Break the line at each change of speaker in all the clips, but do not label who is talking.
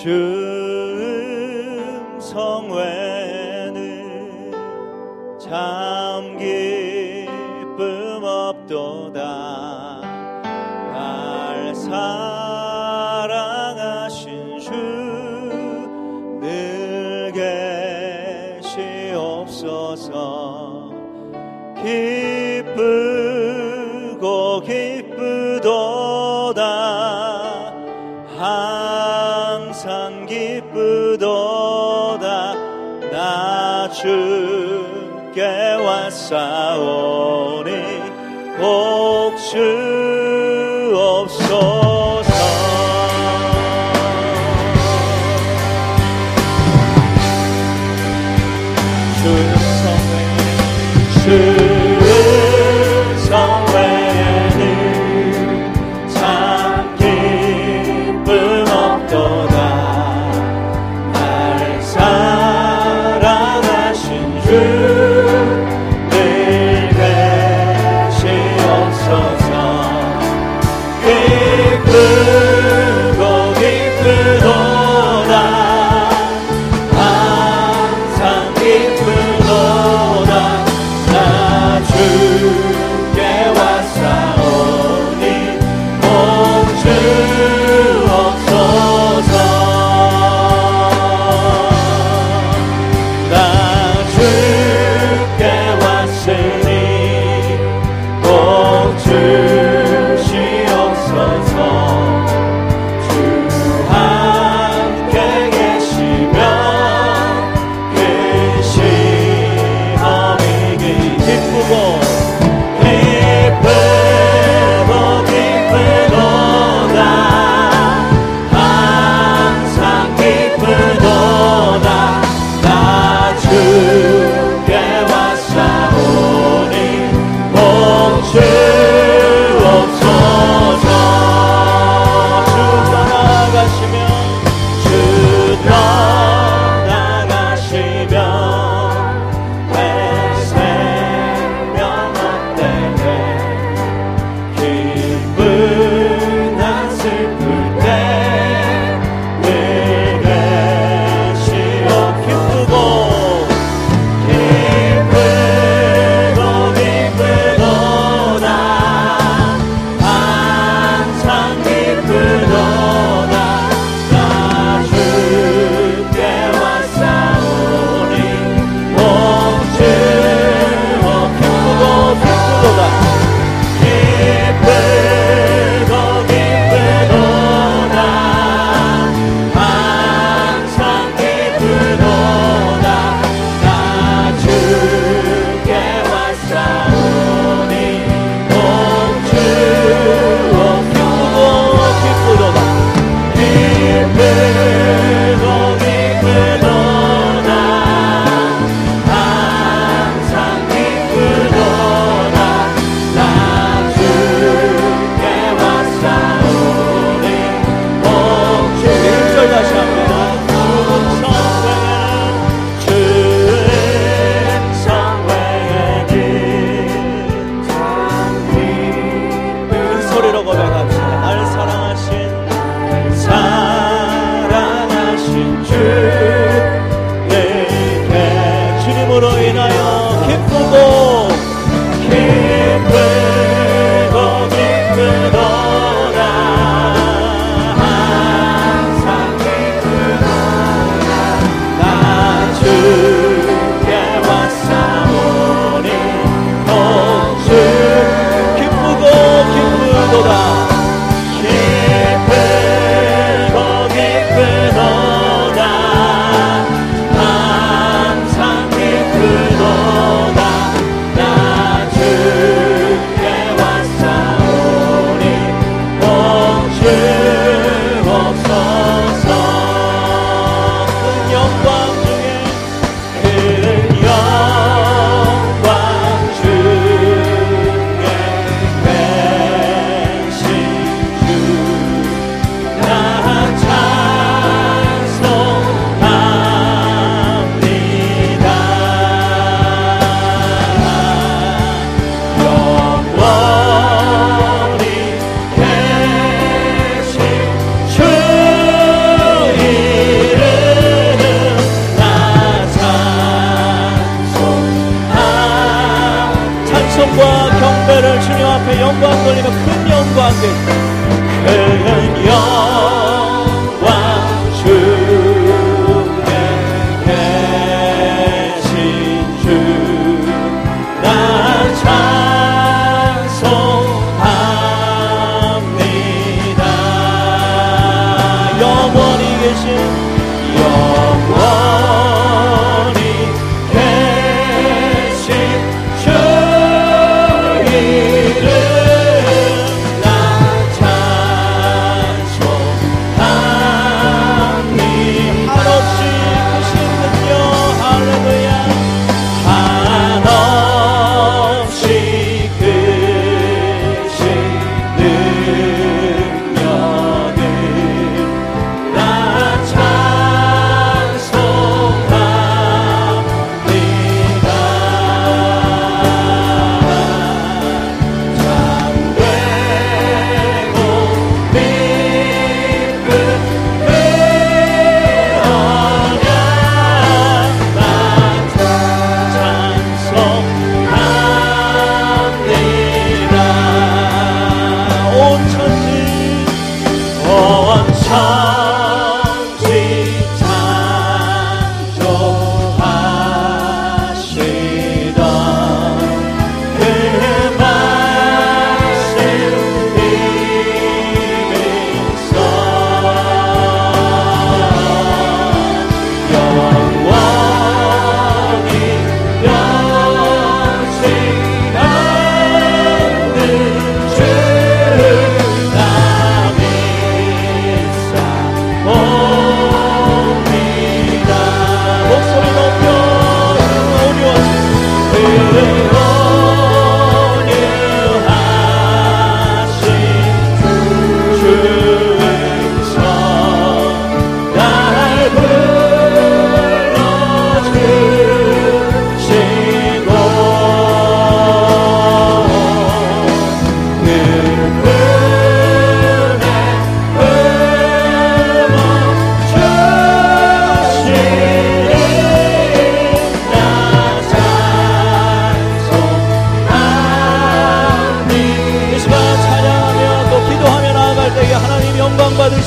주 주께 왔사오니 복주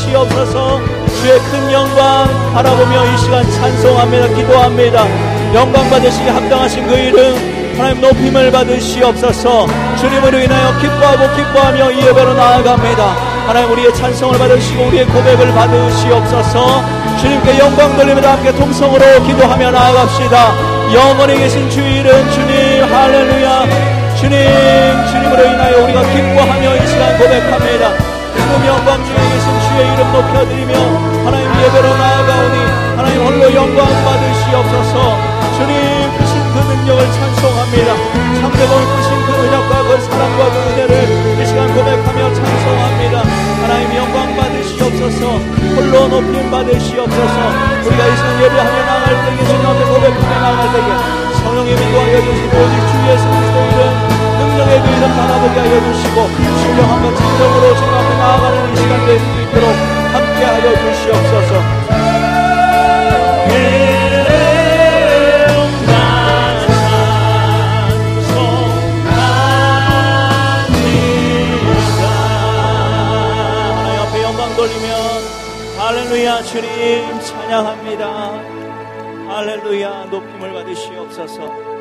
주시옵소서 주의 큰 영광 바라보며 이 시간
찬송합니다. 기도합니다. 영광 받으시기 합당하신 그 이름 하나님 높임을 받으시옵소서. 주님으로 인하여 기뻐하고 기뻐하며 이 예배로 나아갑니다. 하나님 우리의 찬송을 받으시고 우리의 고백을 받으시옵소서. 주님께 영광 돌리며 함께 통성으로 기도하며 나아갑시다. 영원히 계신 주 이름 주님 할렐루야. 주님 주님으로 인하여 우리가 기뻐하며 이 시간 고백합니다. 그 영광 중에 계신 주의 이름 높여드리며 하나님 예배로 나아가오니 하나님 홀로 영광 받으시옵소서. 주님 크신 그 능력을 찬송합니다. 상대방을 크신 그 은혁과 그 사랑과 그 은혜를 이 시간 고백하며 찬송합니다. 하나님 영광 받으시옵소서. 홀로 높임 받으시옵소서. 우리가 이 시간 예배하며 나갈 때에 주님 앞에 고백하며 나갈 때에 성령의 인도하여 주시고 오직 주 예수 그 이름 바라보게 하여 주시고 신령함과 진정으로 주님 앞에 나아가는 이 시간 될 수 있도록 함께 하여 주시옵소서. 앞에 영광 돌리며 할렐루야 주님 찬양합니다. 할렐루야 높임을 받으시옵소서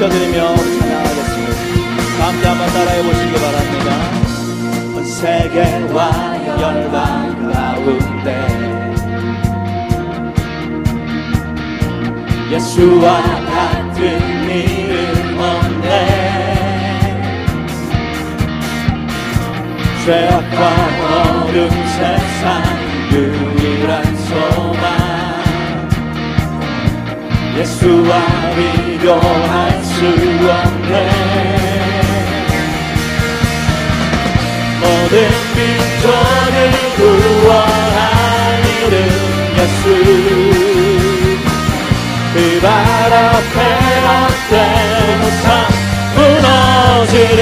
높여드리며 찬양하겠습니다. 함께 한번 따라해 보시기 바랍니다. 온 세계와 열방 가운데 예수와 같은 이름 없네 죄악과 어둠 세상 유 예수와 비교할 수 없네. 모든 민족을 구원할 이름 예수. 그 발 앞에 헛된 우상 무너지리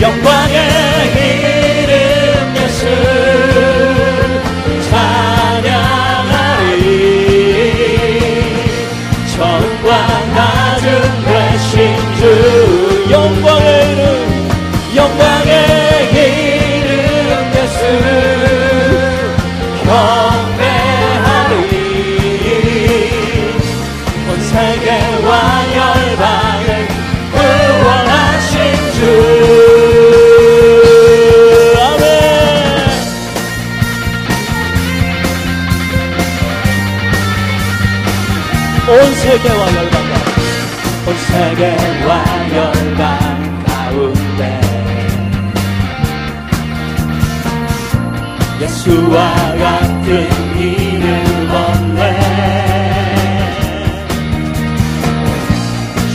영광의 이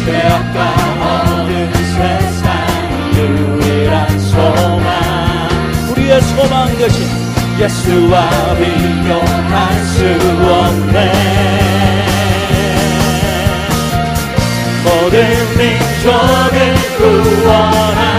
죄악과 어두운 세상 유일한 소망. 우리의 소망 되신 예수와 비교할 수 없네. 모든 민족을 구원한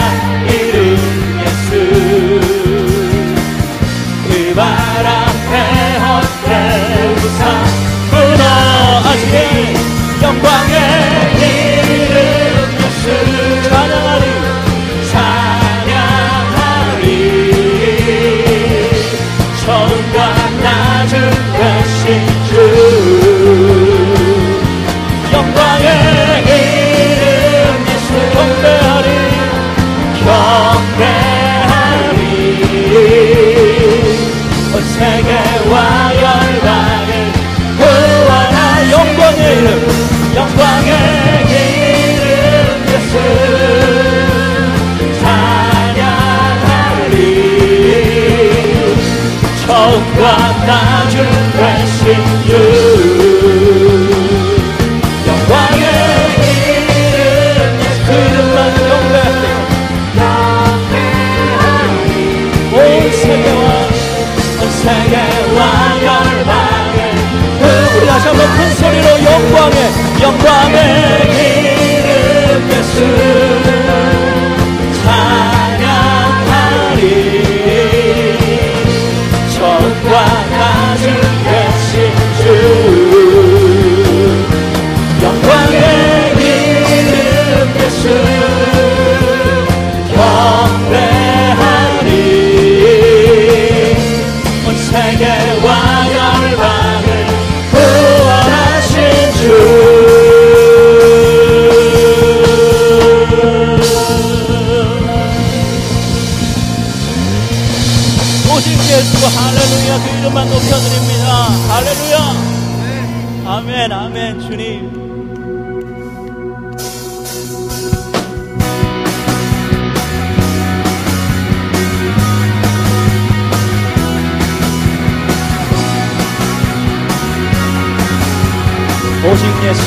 오직 예수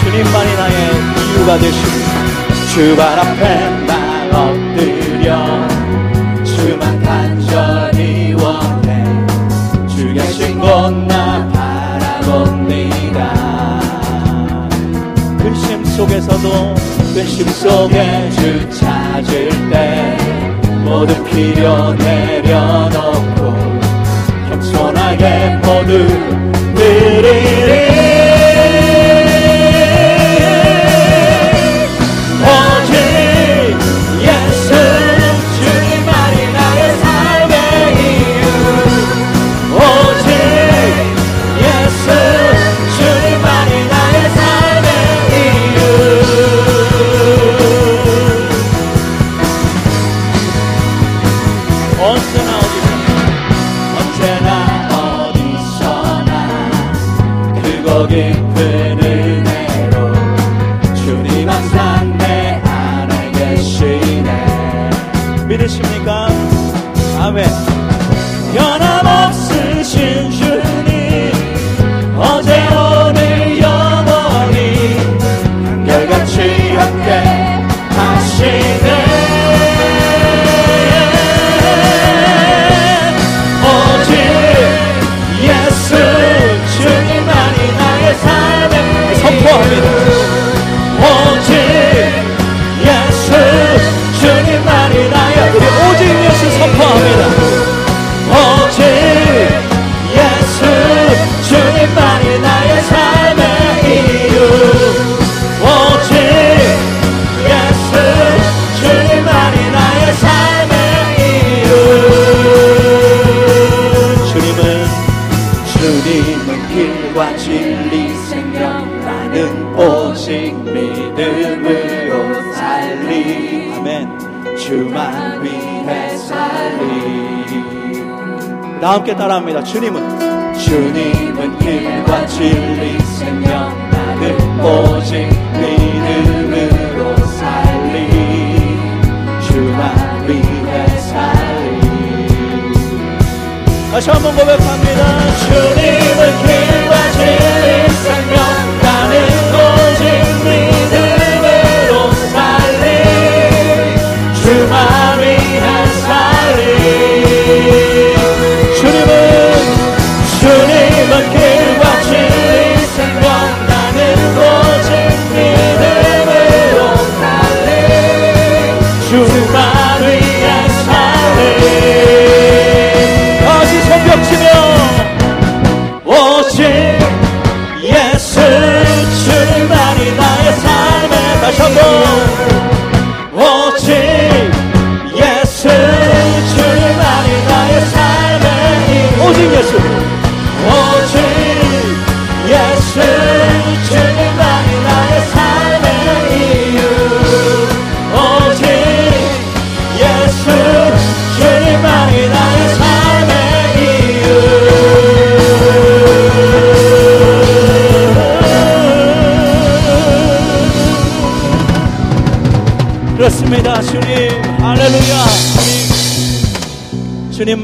주님만이 나의 이유가 되시고 주발 앞에 나 엎드려 주만 간절히 원해 주 계신 곳나 바라봅니다. 근심 속에서도 근심 속에 주 찾을 때 모든 필요 내려놓고 겸손하게 모두 드리 다 함께 따라합니다. 주님은.
주님은 길과 진리 생명 나를 오직 믿음으로 살리. 주만 위해 살리.
다시 한번 고백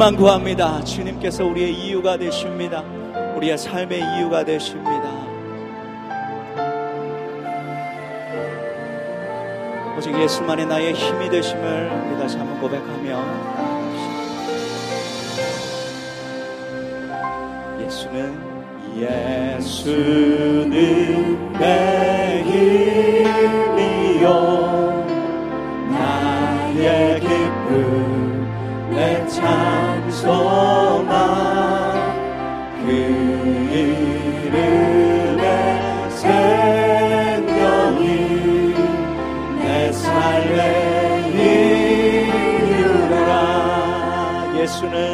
주님만
구합니다. 주님께서 우리의 이유가 되십니다. 우리의 삶의 이유가 되십니다. 오직 예수만이 나의 힘이 되심을 우리 다시 한번 고백하며 예수는
예수는 내 힘이요 나의 기쁨 내 찬. 소망 그 이름의 생명이 내 삶의 이유라.
예수는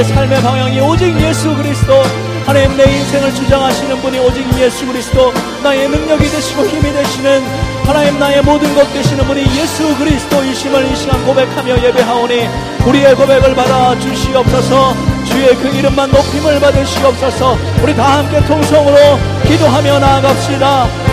할 삶의 방향이 오직 예수 그리스도, 하나님 내 인생을 주장하시는 분이 오직 예수 그리스도, 나의 능력이 되시고 힘이 되시는 하나님 나의 모든 것 되시는 분이 예수 그리스도이심을 이 시간 고백하며 예배하오니 우리의 고백을 받아 주시옵소서. 주의 그 이름만 높임을 받으시옵소서. 우리 다 함께 통성으로 기도하며 나아갑시다